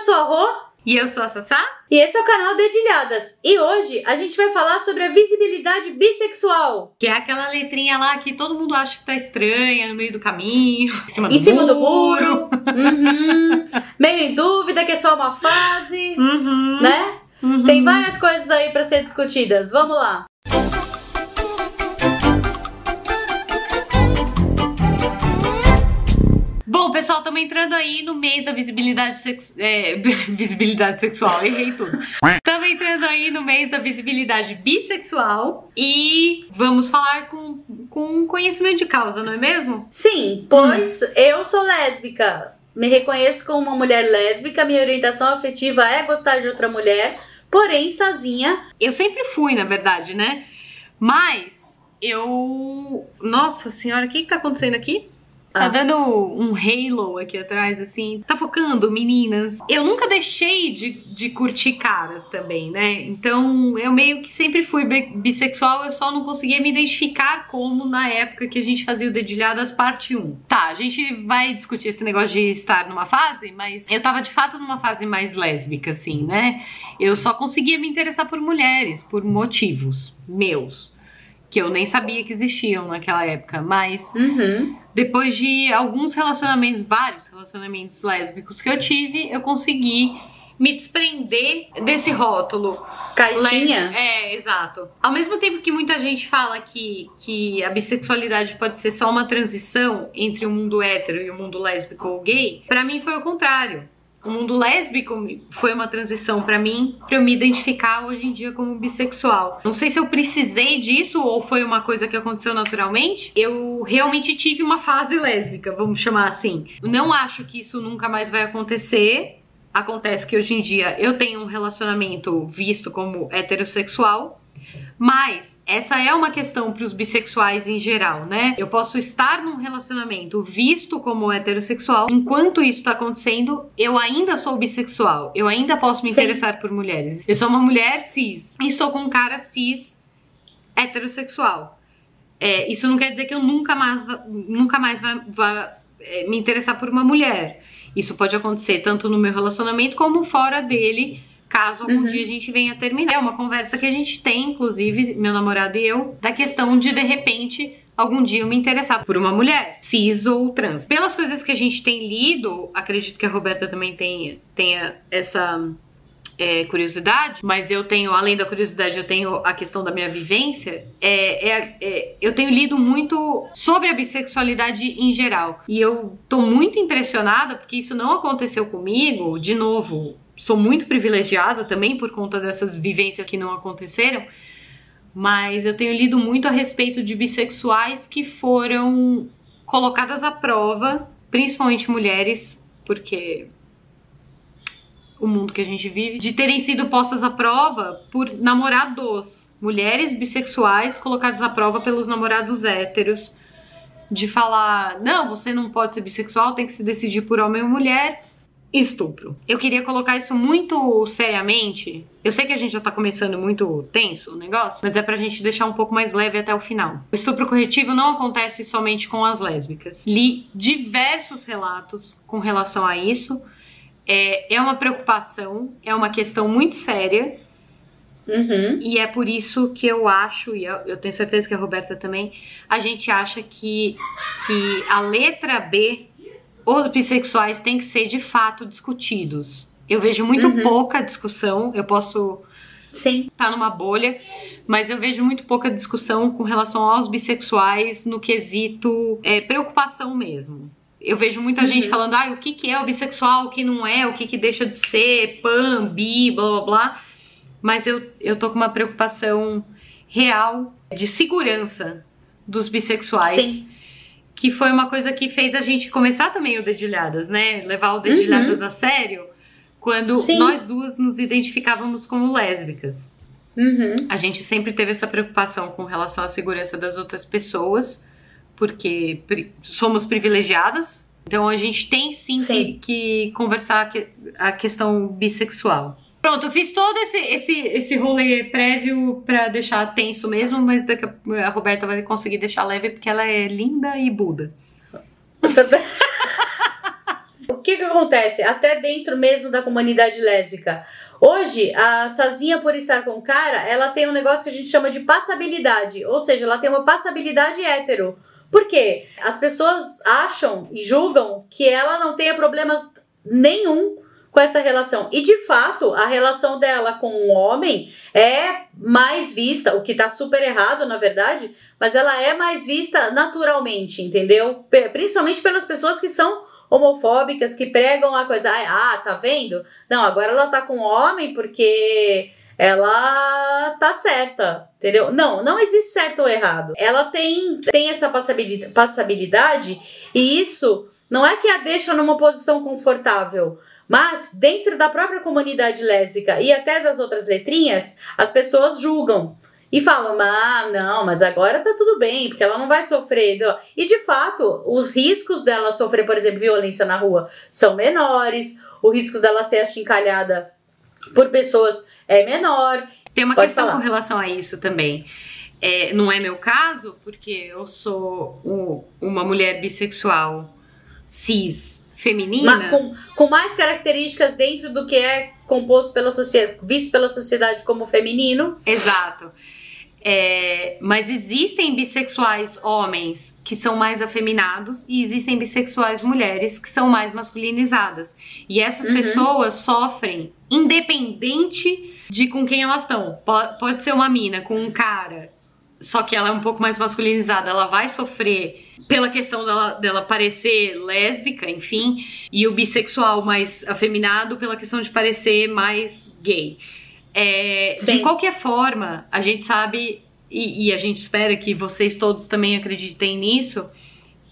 sou a Rô. E eu sou a Sassá. E esse é o canal Dedilhadas. E hoje a gente vai falar sobre a visibilidade bissexual. Que é aquela letrinha lá que todo mundo acha que tá estranha no meio do caminho. Em cima do, em cima muro. do muro. Uhum. Meio em dúvida que é só uma fase. Uhum. Né? Uhum. Tem várias coisas aí para ser discutidas. Vamos lá. Bom, pessoal, estamos entrando aí no mês da visibilidade, sexu... é, visibilidade sexual, errei tudo. Estamos entrando aí no mês da visibilidade bissexual e vamos falar com, com conhecimento de causa, não é mesmo? Sim, pois hum. eu sou lésbica. Me reconheço como uma mulher lésbica, minha orientação afetiva é gostar de outra mulher, porém sozinha. Eu sempre fui, na verdade, né? Mas eu. Nossa senhora, o que, que tá acontecendo aqui? Tá ah. dando um halo aqui atrás, assim. Tá focando, meninas. Eu nunca deixei de, de curtir caras também, né? Então eu meio que sempre fui bissexual, eu só não conseguia me identificar como na época que a gente fazia o Dedilhadas parte 1. Tá, a gente vai discutir esse negócio de estar numa fase, mas eu tava de fato numa fase mais lésbica, assim, né? Eu só conseguia me interessar por mulheres, por motivos meus que eu nem sabia que existiam naquela época, mas uhum. depois de alguns relacionamentos, vários relacionamentos lésbicos que eu tive, eu consegui me desprender desse rótulo. Caixinha? É, exato. Ao mesmo tempo que muita gente fala que, que a bissexualidade pode ser só uma transição entre o mundo hétero e o mundo lésbico ou gay, para mim foi o contrário o mundo lésbico foi uma transição para mim, para eu me identificar hoje em dia como bissexual. Não sei se eu precisei disso ou foi uma coisa que aconteceu naturalmente. Eu realmente tive uma fase lésbica, vamos chamar assim. Não acho que isso nunca mais vai acontecer. Acontece que hoje em dia eu tenho um relacionamento visto como heterossexual, mas essa é uma questão para os bissexuais em geral, né? Eu posso estar num relacionamento visto como heterossexual, enquanto isso está acontecendo, eu ainda sou bissexual, eu ainda posso me Sim. interessar por mulheres. Eu sou uma mulher cis e sou com um cara cis heterossexual. É, isso não quer dizer que eu nunca mais, nunca mais vá, vá é, me interessar por uma mulher. Isso pode acontecer tanto no meu relacionamento como fora dele caso algum uhum. dia a gente venha terminar. É uma conversa que a gente tem, inclusive, meu namorado e eu, da questão de de repente algum dia eu me interessar por uma mulher, cis ou trans. Pelas coisas que a gente tem lido, acredito que a Roberta também tenha, tenha essa é, curiosidade, mas eu tenho, além da curiosidade, eu tenho a questão da minha vivência. É, é, é, eu tenho lido muito sobre a bissexualidade em geral. E eu tô muito impressionada porque isso não aconteceu comigo, de novo sou muito privilegiada também por conta dessas vivências que não aconteceram, mas eu tenho lido muito a respeito de bissexuais que foram colocadas à prova, principalmente mulheres, porque o mundo que a gente vive, de terem sido postas à prova por namorados, mulheres bissexuais colocadas à prova pelos namorados héteros, de falar, não, você não pode ser bissexual, tem que se decidir por homem ou mulher, estupro. Eu queria colocar isso muito seriamente. Eu sei que a gente já tá começando muito tenso o negócio, mas é pra gente deixar um pouco mais leve até o final. O estupro corretivo não acontece somente com as lésbicas. Li diversos relatos com relação a isso. É, é uma preocupação, é uma questão muito séria. Uhum. E é por isso que eu acho, e eu, eu, tenho certeza que a Roberta também, a gente acha que, que a letra B os bissexuais têm que ser de fato discutidos. Eu vejo muito uhum. pouca discussão, eu posso Sim. tá numa bolha, mas eu vejo muito pouca discussão com relação aos bissexuais no quesito é, preocupação mesmo. Eu vejo muita uhum. gente falando, ah, o que, que é o bissexual, o que não é, o que, que deixa de ser, pan, bi, blá blá blá. Mas eu, eu tô com uma preocupação real de segurança dos bissexuais. Sim que foi uma coisa que fez a gente começar também o Dedilhadas, né? Levar o Dedilhadas uhum. a sério, quando Sim. nós duas nos identificávamos como lésbicas. Uhum. A gente sempre teve essa preocupação com relação à segurança das outras pessoas, porque somos privilegiadas, então a gente tem sim, sim. Que, que, conversar a questão bissexual. Pronto, eu fiz todo esse, esse, esse rolê prévio pra deixar tenso mesmo, mas daqui a, a Roberta vai conseguir deixar leve porque ela é linda e Buda. o que que, acontece? Até dentro mesmo da comunidade lésbica. Hoje, a Sazinha, por estar com cara, ela tem um negócio que a gente chama de passabilidade. Ou seja, ela tem uma passabilidade hétero. Por quê? As pessoas acham e julgam que ela não tenha problemas nenhum com essa relação. E de fato, a relação dela com o homem é mais vista, o que tá super errado, na verdade, mas ela é mais vista naturalmente, entendeu? Principalmente pelas pessoas que são homofóbicas, que pregam a coisa, ah, tá vendo? Não, agora ela tá com o homem porque ela tá certa, entendeu? Não, não existe certo ou errado. Ela tem, tem essa passabilidade, passabilidade e isso não é que a deixa numa posição confortável, mas dentro da própria comunidade lésbica e até das outras letrinhas, as pessoas julgam e falam: ah, não, mas agora tá tudo bem, porque ela não vai sofrer. E de fato, os riscos dela sofrer, por exemplo, violência na rua são menores, o risco dela ser achincalhada por pessoas é menor. Tem uma Pode questão falar. com relação a isso também. É, não é meu caso, porque eu sou um, uma mulher bissexual cis feminina. com, com mais características dentro do que é composto pela sociedade, visto pela sociedade como feminino. Exato. É, mas existem bissexuais homens que são mais afeminados e existem bissexuais mulheres que são mais masculinizadas. E essas uhum. pessoas sofrem independente de com quem elas estão. Pode, pode ser uma mina com um cara, só que ela é um pouco mais masculinizada, ela vai sofrer pela questão dela, dela parecer lésbica, enfim, e o bissexual mais afeminado pela questão de parecer mais gay. É, de qualquer forma, a gente sabe, e, e a gente espera que vocês todos também acreditem nisso,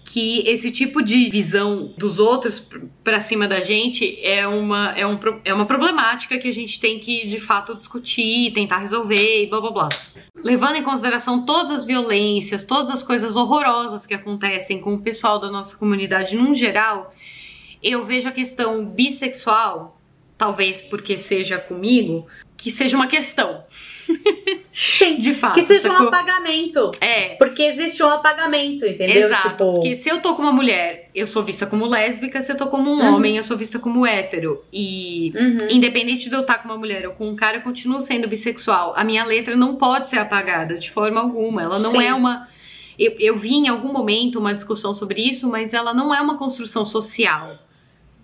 que esse tipo de visão dos outros para cima da gente é uma, é, um, é uma problemática que a gente tem que de fato discutir, tentar resolver e blá blá blá. Levando em consideração todas as violências, todas as coisas horrorosas que acontecem com o pessoal da nossa comunidade num geral, eu vejo a questão bissexual, talvez porque seja comigo, que seja uma questão. Sim, de fato. Que seja sacou? um apagamento. É. Porque existe um apagamento, entendeu? Exato. Tipo... Porque se eu tô com uma mulher, eu sou vista como lésbica, se eu tô como um uhum. homem, eu sou vista como hétero. E uhum. independente de eu estar com uma mulher ou com um cara, eu continuo sendo bissexual. A minha letra não pode ser apagada de forma alguma. Ela não Sim. é uma. Eu, eu vi em algum momento uma discussão sobre isso, mas ela não é uma construção social.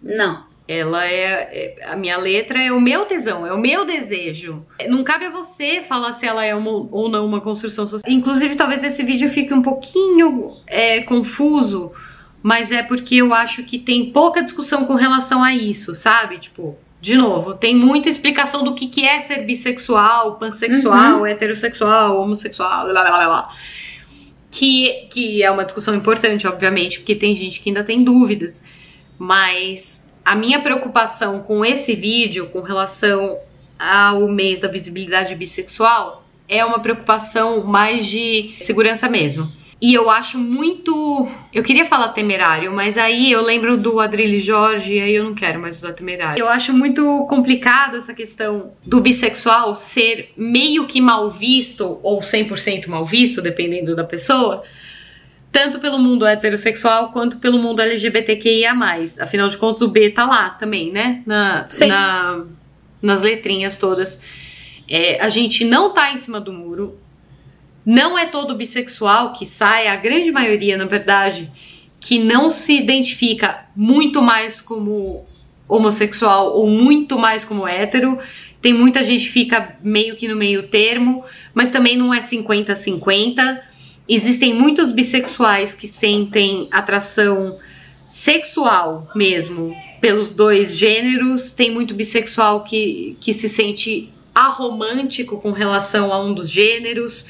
Não. Ela é, é, a minha letra é o meu tesão, é o meu desejo. Não cabe a você falar se ela é uma, ou não uma construção social. Inclusive, talvez esse vídeo fique um pouquinho é, confuso, mas é porque eu acho que tem pouca discussão com relação a isso, sabe? Tipo, de novo, tem muita explicação do que, que é ser bissexual, pansexual, uhum. heterossexual, homossexual, blá blá blá. Que, que é uma discussão importante, obviamente, porque tem gente que ainda tem dúvidas. Mas a minha preocupação com esse vídeo, com relação ao mês da visibilidade bissexual, é uma preocupação mais de segurança mesmo. E eu acho muito. Eu queria falar temerário, mas aí eu lembro do Adrilho Jorge e aí eu não quero mais usar temerário. Eu acho muito complicado essa questão do bissexual ser meio que mal visto, ou 100% mal visto, dependendo da pessoa, tanto pelo mundo heterossexual quanto pelo mundo LGBTQIA+. Afinal de contas, o B tá lá também, né? Na, na nas letrinhas todas. É, a gente não tá em cima do muro. Não é todo bissexual que sai, a grande maioria, na verdade, que não se identifica muito mais como homossexual ou muito mais como hétero. Tem muita gente que fica meio que no meio termo, mas também não é 50-50 Existem muitos bissexuais que sentem atração sexual mesmo pelos dois gêneros. Tem muito bissexual que, que se sente aromântico com relação a um dos gêneros.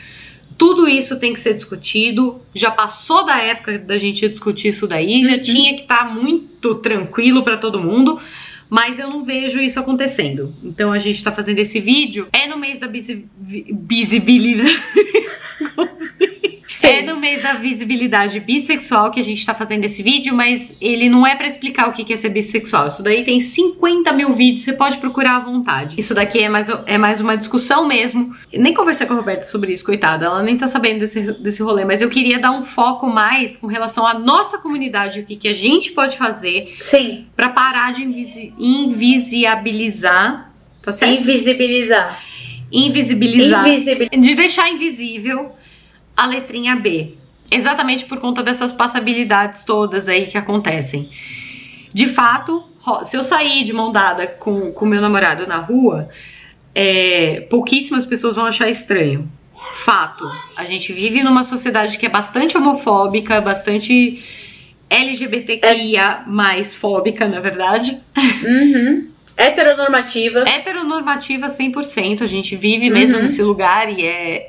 Tudo isso tem que ser discutido. Já passou da época da gente discutir isso daí, já uhum. tinha que estar tá muito tranquilo para todo mundo, mas eu não vejo isso acontecendo. Então a gente tá fazendo esse vídeo é no mês da visibilidade. É no mês da visibilidade bissexual que a gente tá fazendo esse vídeo, mas ele não é para explicar o que é ser bissexual. Isso daí tem 50 mil vídeos, você pode procurar à vontade. Isso daqui é mais, é mais uma discussão mesmo. Nem conversei com a Roberta sobre isso, coitada. Ela nem tá sabendo desse, desse rolê, mas eu queria dar um foco mais com relação à nossa comunidade, o que, que a gente pode fazer. Sim. Pra parar de invisi invisibilizar. Tá certo? Invisibilizar. Invisibilizar. Invisibil... De deixar invisível a letrinha B. Exatamente por conta dessas passabilidades todas aí que acontecem. De fato, se eu sair de mão dada com o meu namorado na rua, é, pouquíssimas pessoas vão achar estranho. Fato. A gente vive numa sociedade que é bastante homofóbica, bastante LGBTQIA mais fóbica, na verdade. Uhum. Heteronormativa. Heteronormativa 100%. A gente vive mesmo Uhum. nesse lugar e é.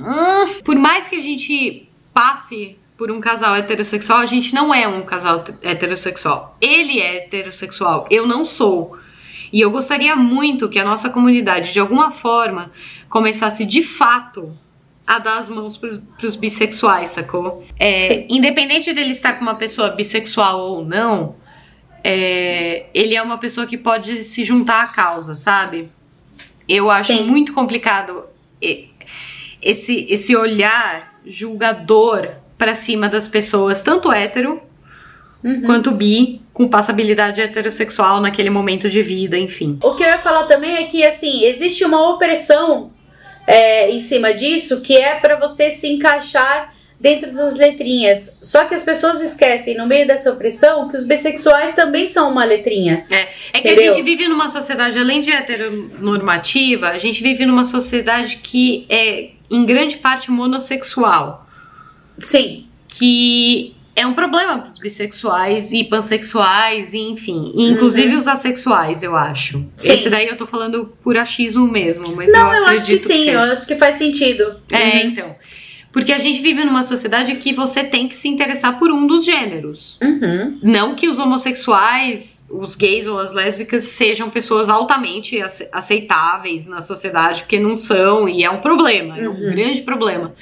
Hum, Por mais que a gente passe por um casal heterossexual, a gente não é um casal heterossexual. Ele é heterossexual, eu não sou. E eu gostaria muito que a nossa comunidade, de alguma forma, começasse de fato a dar as mãos pros, pros bissexuais, sacou? É, independente dele estar com uma pessoa bissexual ou não, é, ele é uma pessoa que pode se juntar à causa, sabe? Eu acho Sim. muito complicado esse, esse olhar julgador pra cima das pessoas, tanto hétero Uhum. quanto bi, com passabilidade heterossexual naquele momento de vida, enfim. O que eu ia falar também é que, assim, existe uma opressão é, em cima disso que é pra você se encaixar dentro das letrinhas. Só que as pessoas esquecem, no meio dessa opressão, que os bissexuais também são uma letrinha. É que Entendeu? a gente vive numa sociedade, além de heteronormativa, a gente vive numa sociedade que é, em grande parte, monossexual. Sim, que é um problema para os bissexuais e pansexuais, e enfim, e inclusive os assexuais, eu acho. Uhum. Sim. Esse daí eu tô falando por achismo mesmo, mas Não, eu eu acho que sim, eu seja. acho que faz sentido. É, Uhum. então. Porque a gente vive numa sociedade que você tem que se interessar por um dos gêneros. Uhum. Não que os homossexuais, os gays ou as lésbicas sejam pessoas altamente ace- aceitáveis na sociedade, porque não são, e é um problema, é um Uhum. grande problema.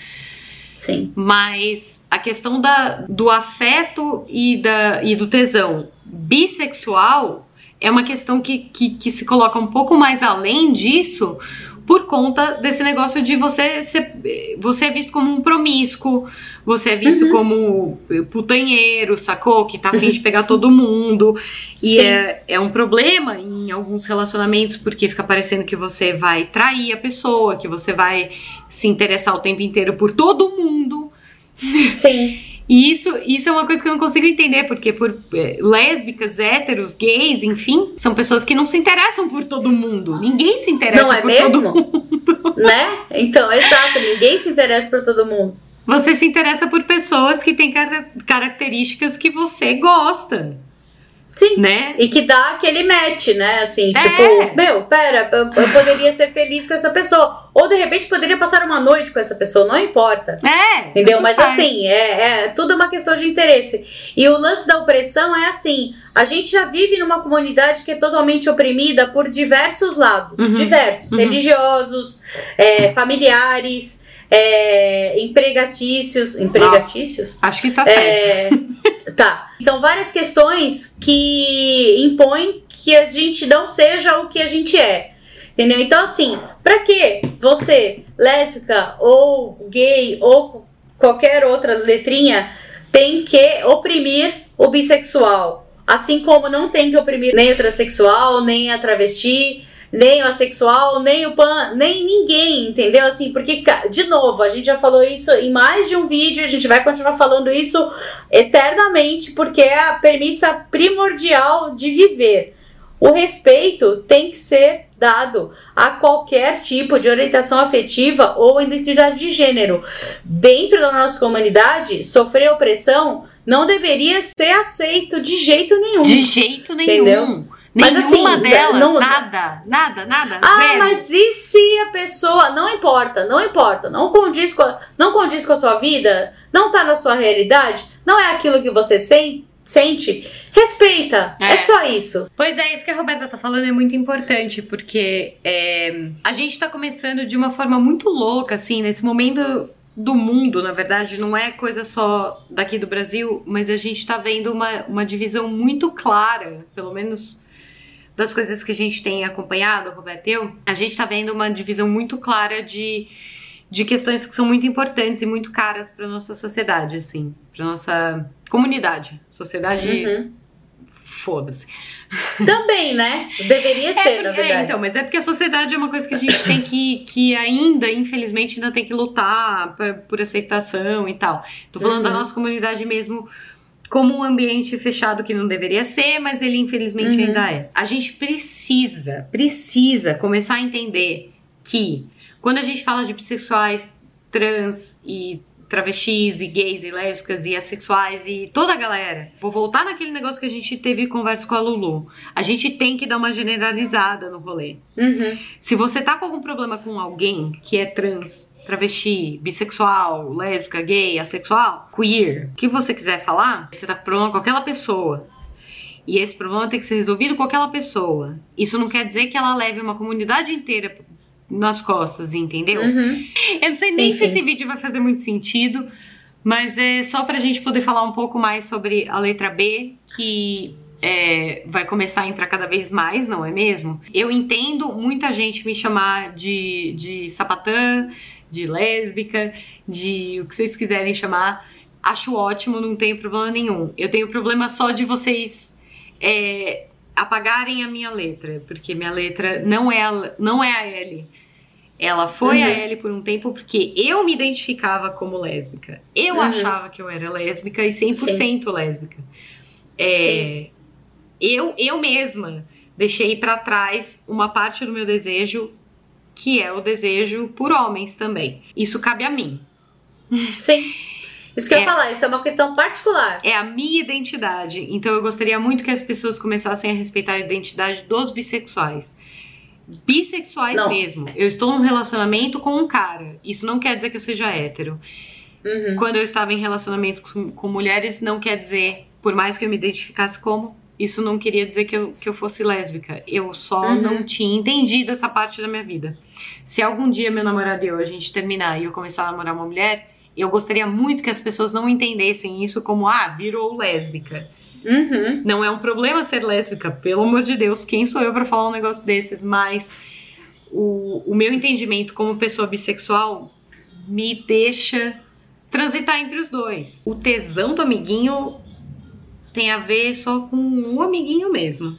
Sim. Mas a questão da, do afeto e, da, e do tesão bissexual é uma questão que, que, que se coloca um pouco mais além disso por conta desse negócio de você ser você é visto como um promíscuo, você é visto Uhum. como putanheiro, sacou? Que tá afim de pegar todo mundo. E Sim. é, é um problema em alguns relacionamentos, porque fica parecendo que você vai trair a pessoa, que você vai se interessar o tempo inteiro por todo mundo. Sim. E isso, isso é uma coisa que eu não consigo entender, porque por eh, lésbicas, héteros, gays, enfim, são pessoas que não se interessam por todo mundo. Ninguém se interessa Não é por todo mesmo? mundo. né? Então, exato, ninguém se interessa por todo mundo. Você se interessa por pessoas que têm cara- características que você gosta, Sim. né? E que dá aquele match, né? Assim, É. tipo, meu, pera, eu, eu poderia ser feliz com essa pessoa. Ou de repente poderia passar uma noite com essa pessoa, não importa. É. Entendeu? Mas faz. assim, é, é tudo uma questão de interesse. E o lance da opressão é assim: a gente já vive numa comunidade que é totalmente oprimida por diversos lados Uhum. diversos, Uhum. religiosos, é, familiares, é, empregatícios. Empregatícios? Acho que tá certo. É, tá. São várias questões que impõem que a gente não seja o que a gente é. Entendeu? Então, assim, pra que você, lésbica ou gay ou qualquer outra letrinha, tem que oprimir o bissexual? Assim como não tem que oprimir nem o transexual, nem a travesti, nem o assexual, nem o pan, nem ninguém, entendeu? Assim, porque, de novo, a gente já falou isso em mais de um vídeo, a gente vai continuar falando isso eternamente, porque é a premissa primordial de viver. O respeito tem que ser dado a qualquer tipo de orientação afetiva ou identidade de gênero. Dentro da nossa comunidade, sofrer opressão não deveria ser aceito de jeito nenhum. De jeito nenhum. Entendeu? Mas, Nenhuma assim, delas, não- nada, nada, nada. Ah, zero. mas e se a pessoa. Não importa, não importa. Não condiz com a, não condiz com a sua vida, não tá na sua realidade, não é aquilo que você sen- sente. Respeita. É. É. só isso. Pois é, isso que a Roberta tá falando é muito importante, porque é, a gente tá começando de uma forma muito louca, assim, nesse momento do mundo, na verdade, não é coisa só daqui do Brasil, mas a gente tá vendo uma, uma divisão muito clara, pelo menos das coisas que a gente tem acompanhado, Roberto e eu, a gente tá vendo uma divisão muito clara de, de questões que são muito importantes e muito caras para nossa sociedade, assim, para nossa comunidade. Sociedade, Uhum. foda-se. Também, né? Deveria ser, é, na porque- verdade. é, então, mas é porque a sociedade é uma coisa que a gente tem que, que ainda, infelizmente, ainda tem que lutar por, por aceitação e tal. Tô falando da Uhum. nossa comunidade mesmo como um ambiente fechado que não deveria ser, mas ele infelizmente Uhum. ainda é. A gente precisa, precisa começar a entender que quando a gente fala de bissexuais, trans e travestis e gays e lésbicas e assexuais e toda a galera. Vou voltar naquele negócio que a gente teve conversa com a Lulu. A gente tem que dar uma generalizada no rolê. Uhum. Se você tá com algum problema com alguém que é trans, travesti, bissexual, lésbica, gay, assexual, queer, o que você quiser falar, você tá com problema com aquela pessoa. E esse problema tem que ser resolvido com aquela pessoa. Isso não quer dizer que ela leve uma comunidade inteira nas costas, entendeu? Uhum. Eu não sei nem se Enfim. esse vídeo vai fazer muito sentido, mas é só pra gente poder falar um pouco mais sobre a letra B, que é, vai começar a entrar cada vez mais, não é mesmo? Eu entendo muita gente me chamar de, de sapatã, de lésbica, de o que vocês quiserem chamar. Acho ótimo, não tenho problema nenhum. Eu tenho problema só de vocês é, apagarem a minha letra, porque minha letra não é a, não é a L. Ela foi a Uhum. L por um tempo porque eu me identificava como lésbica. Eu Uhum. achava que eu era lésbica e 100% lésbica. É, Sim. eu, eu mesma deixei pra trás uma parte do meu desejo que é o desejo por homens também. Isso cabe a mim. Sim. Isso que eu É. ia falar, isso é uma questão particular. É a minha identidade. Então eu gostaria muito que as pessoas começassem a respeitar a identidade dos bissexuais. Bissexuais Não. mesmo. Eu estou num relacionamento com um cara. Isso não quer dizer que eu seja hétero. Uhum. Quando eu estava em relacionamento com, com mulheres, não quer dizer, por mais que eu me identificasse como, isso não queria dizer que eu, que eu fosse lésbica. Eu só Uhum. não tinha entendido essa parte da minha vida. Se algum dia meu namorado e eu a gente terminar e eu começar a namorar uma mulher, eu gostaria muito que as pessoas não entendessem isso como, ah, virou lésbica. Uhum. Não é um problema ser lésbica, pelo amor de Deus, quem sou eu pra falar um negócio desses? Mas o, o meu entendimento como pessoa bissexual me deixa transitar entre os dois. O tesão do amiguinho tem a ver só com o amiguinho mesmo.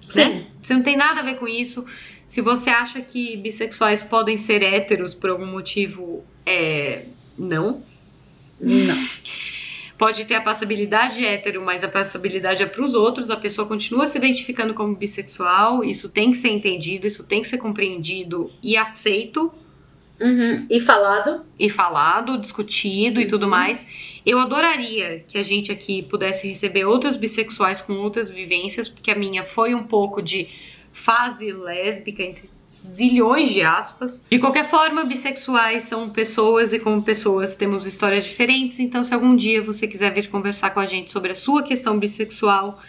Sim. Né? Você não tem nada a ver com isso. Se você acha que bissexuais podem ser héteros por algum motivo, é. Não. Não. Pode ter a passabilidade hétero, mas a passabilidade é pros outros, a pessoa continua se identificando como bissexual, isso tem que ser entendido, isso tem que ser compreendido e aceito Uhum. E falado? e falado, discutido e tudo mais. Eu adoraria que a gente aqui pudesse receber outros bissexuais com outras vivências, porque a minha foi um pouco de fase lésbica, entre zilhões de aspas. De qualquer forma, bissexuais são pessoas e como pessoas temos histórias diferentes, então se algum dia você quiser vir conversar com a gente sobre a sua questão bissexual,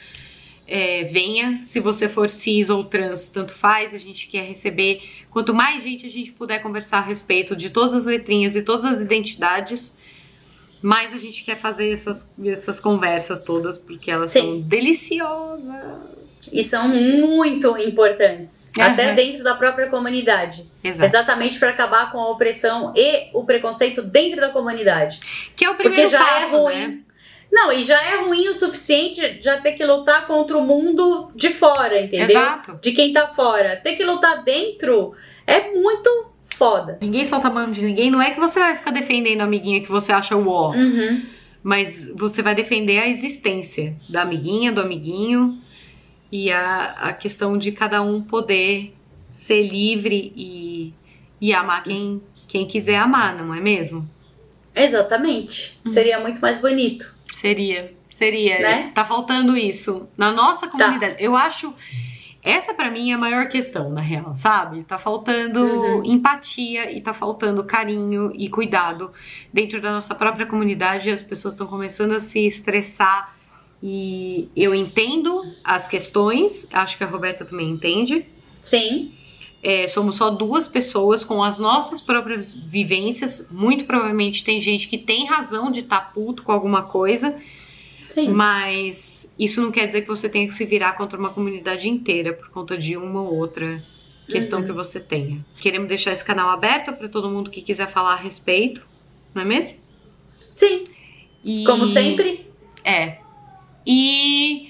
é, venha. Se você for cis ou trans, tanto faz, a gente quer receber. Quanto mais gente a gente puder conversar a respeito de todas as letrinhas e todas as identidades, mais a gente quer fazer essas, essas conversas todas, porque elas Sim. são deliciosas. E são muito importantes. Uhum. Até dentro da própria comunidade. Exato. Exatamente para acabar com a opressão e o preconceito dentro da comunidade. Que é o primeiro Porque já passo, é ruim. né? Não, e já é ruim o suficiente já ter que lutar contra o mundo de fora, entendeu? Exato. De quem tá fora. Ter que lutar dentro é muito foda. Ninguém solta a mão de ninguém. Não é que você vai ficar defendendo a amiguinha que você acha o ó. Uhum. Mas você vai defender a existência da amiguinha, do amiguinho e a, a questão de cada um poder ser livre e, e amar quem, quem quiser amar, não é mesmo? Exatamente. Uhum. Seria muito mais bonito. Seria, seria. Né? Tá faltando isso na nossa comunidade. Eu acho essa pra mim é a maior questão, na real, sabe? Tá faltando Uhum. empatia e tá faltando carinho e cuidado dentro da nossa própria comunidade. As pessoas estão começando a se estressar e eu entendo as questões, acho que a Roberta também entende. Sim. É, somos só duas pessoas com as nossas próprias vivências. Muito provavelmente tem gente que tem razão de estar tá puto com alguma coisa. Sim. Mas isso não quer dizer que você tenha que se virar contra uma comunidade inteira por conta de uma ou outra questão Uhum. que você tenha. Queremos deixar esse canal aberto para todo mundo que quiser falar a respeito, não é mesmo? Sim, E- como sempre. É. E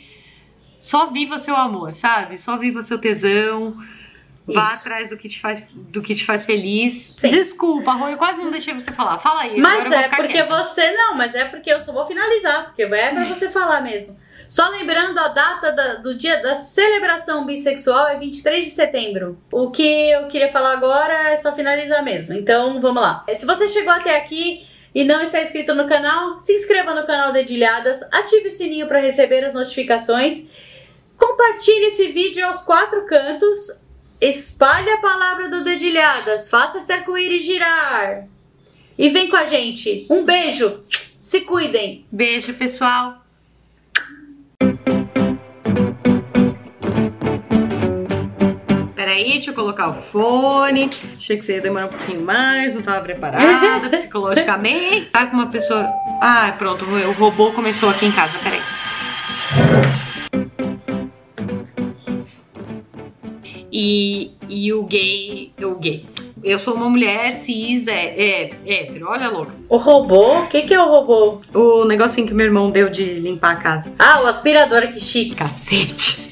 só viva seu amor, sabe? Só viva seu tesão. Vá Isso. atrás do que te faz, do que te faz feliz. Sim. Desculpa, Rô, eu quase não deixei você falar. Fala aí. Mas é porque quieta. você não, mas é porque eu só vou finalizar, porque é pra você falar mesmo. Só lembrando, a data da- do dia da celebração bissexual é 23 de setembro. O que eu queria falar agora é só finalizar mesmo. Então, vamos lá. Se você chegou até aqui e não está inscrito no canal, se inscreva no canal Dedilhadas, ative o sininho para receber as notificações, compartilhe esse vídeo aos quatro cantos, espalhe a palavra do Dedilhadas, faça esse arco-íris girar. E vem com a gente. Um beijo. Se cuidem. Beijo, pessoal. Peraí, deixa eu colocar o fone. Achei que você ia demorar um pouquinho mais, não tava preparada psicologicamente. Tá com uma pessoa. Ah, pronto, o robô começou aqui em casa, peraí. E, e o gay. O gay. Eu sou uma mulher cis, é, é, hétero, olha louca. O robô? O que, que é o robô? O negocinho que meu irmão deu de limpar a casa. Ah, o aspirador, que chique. Cacete.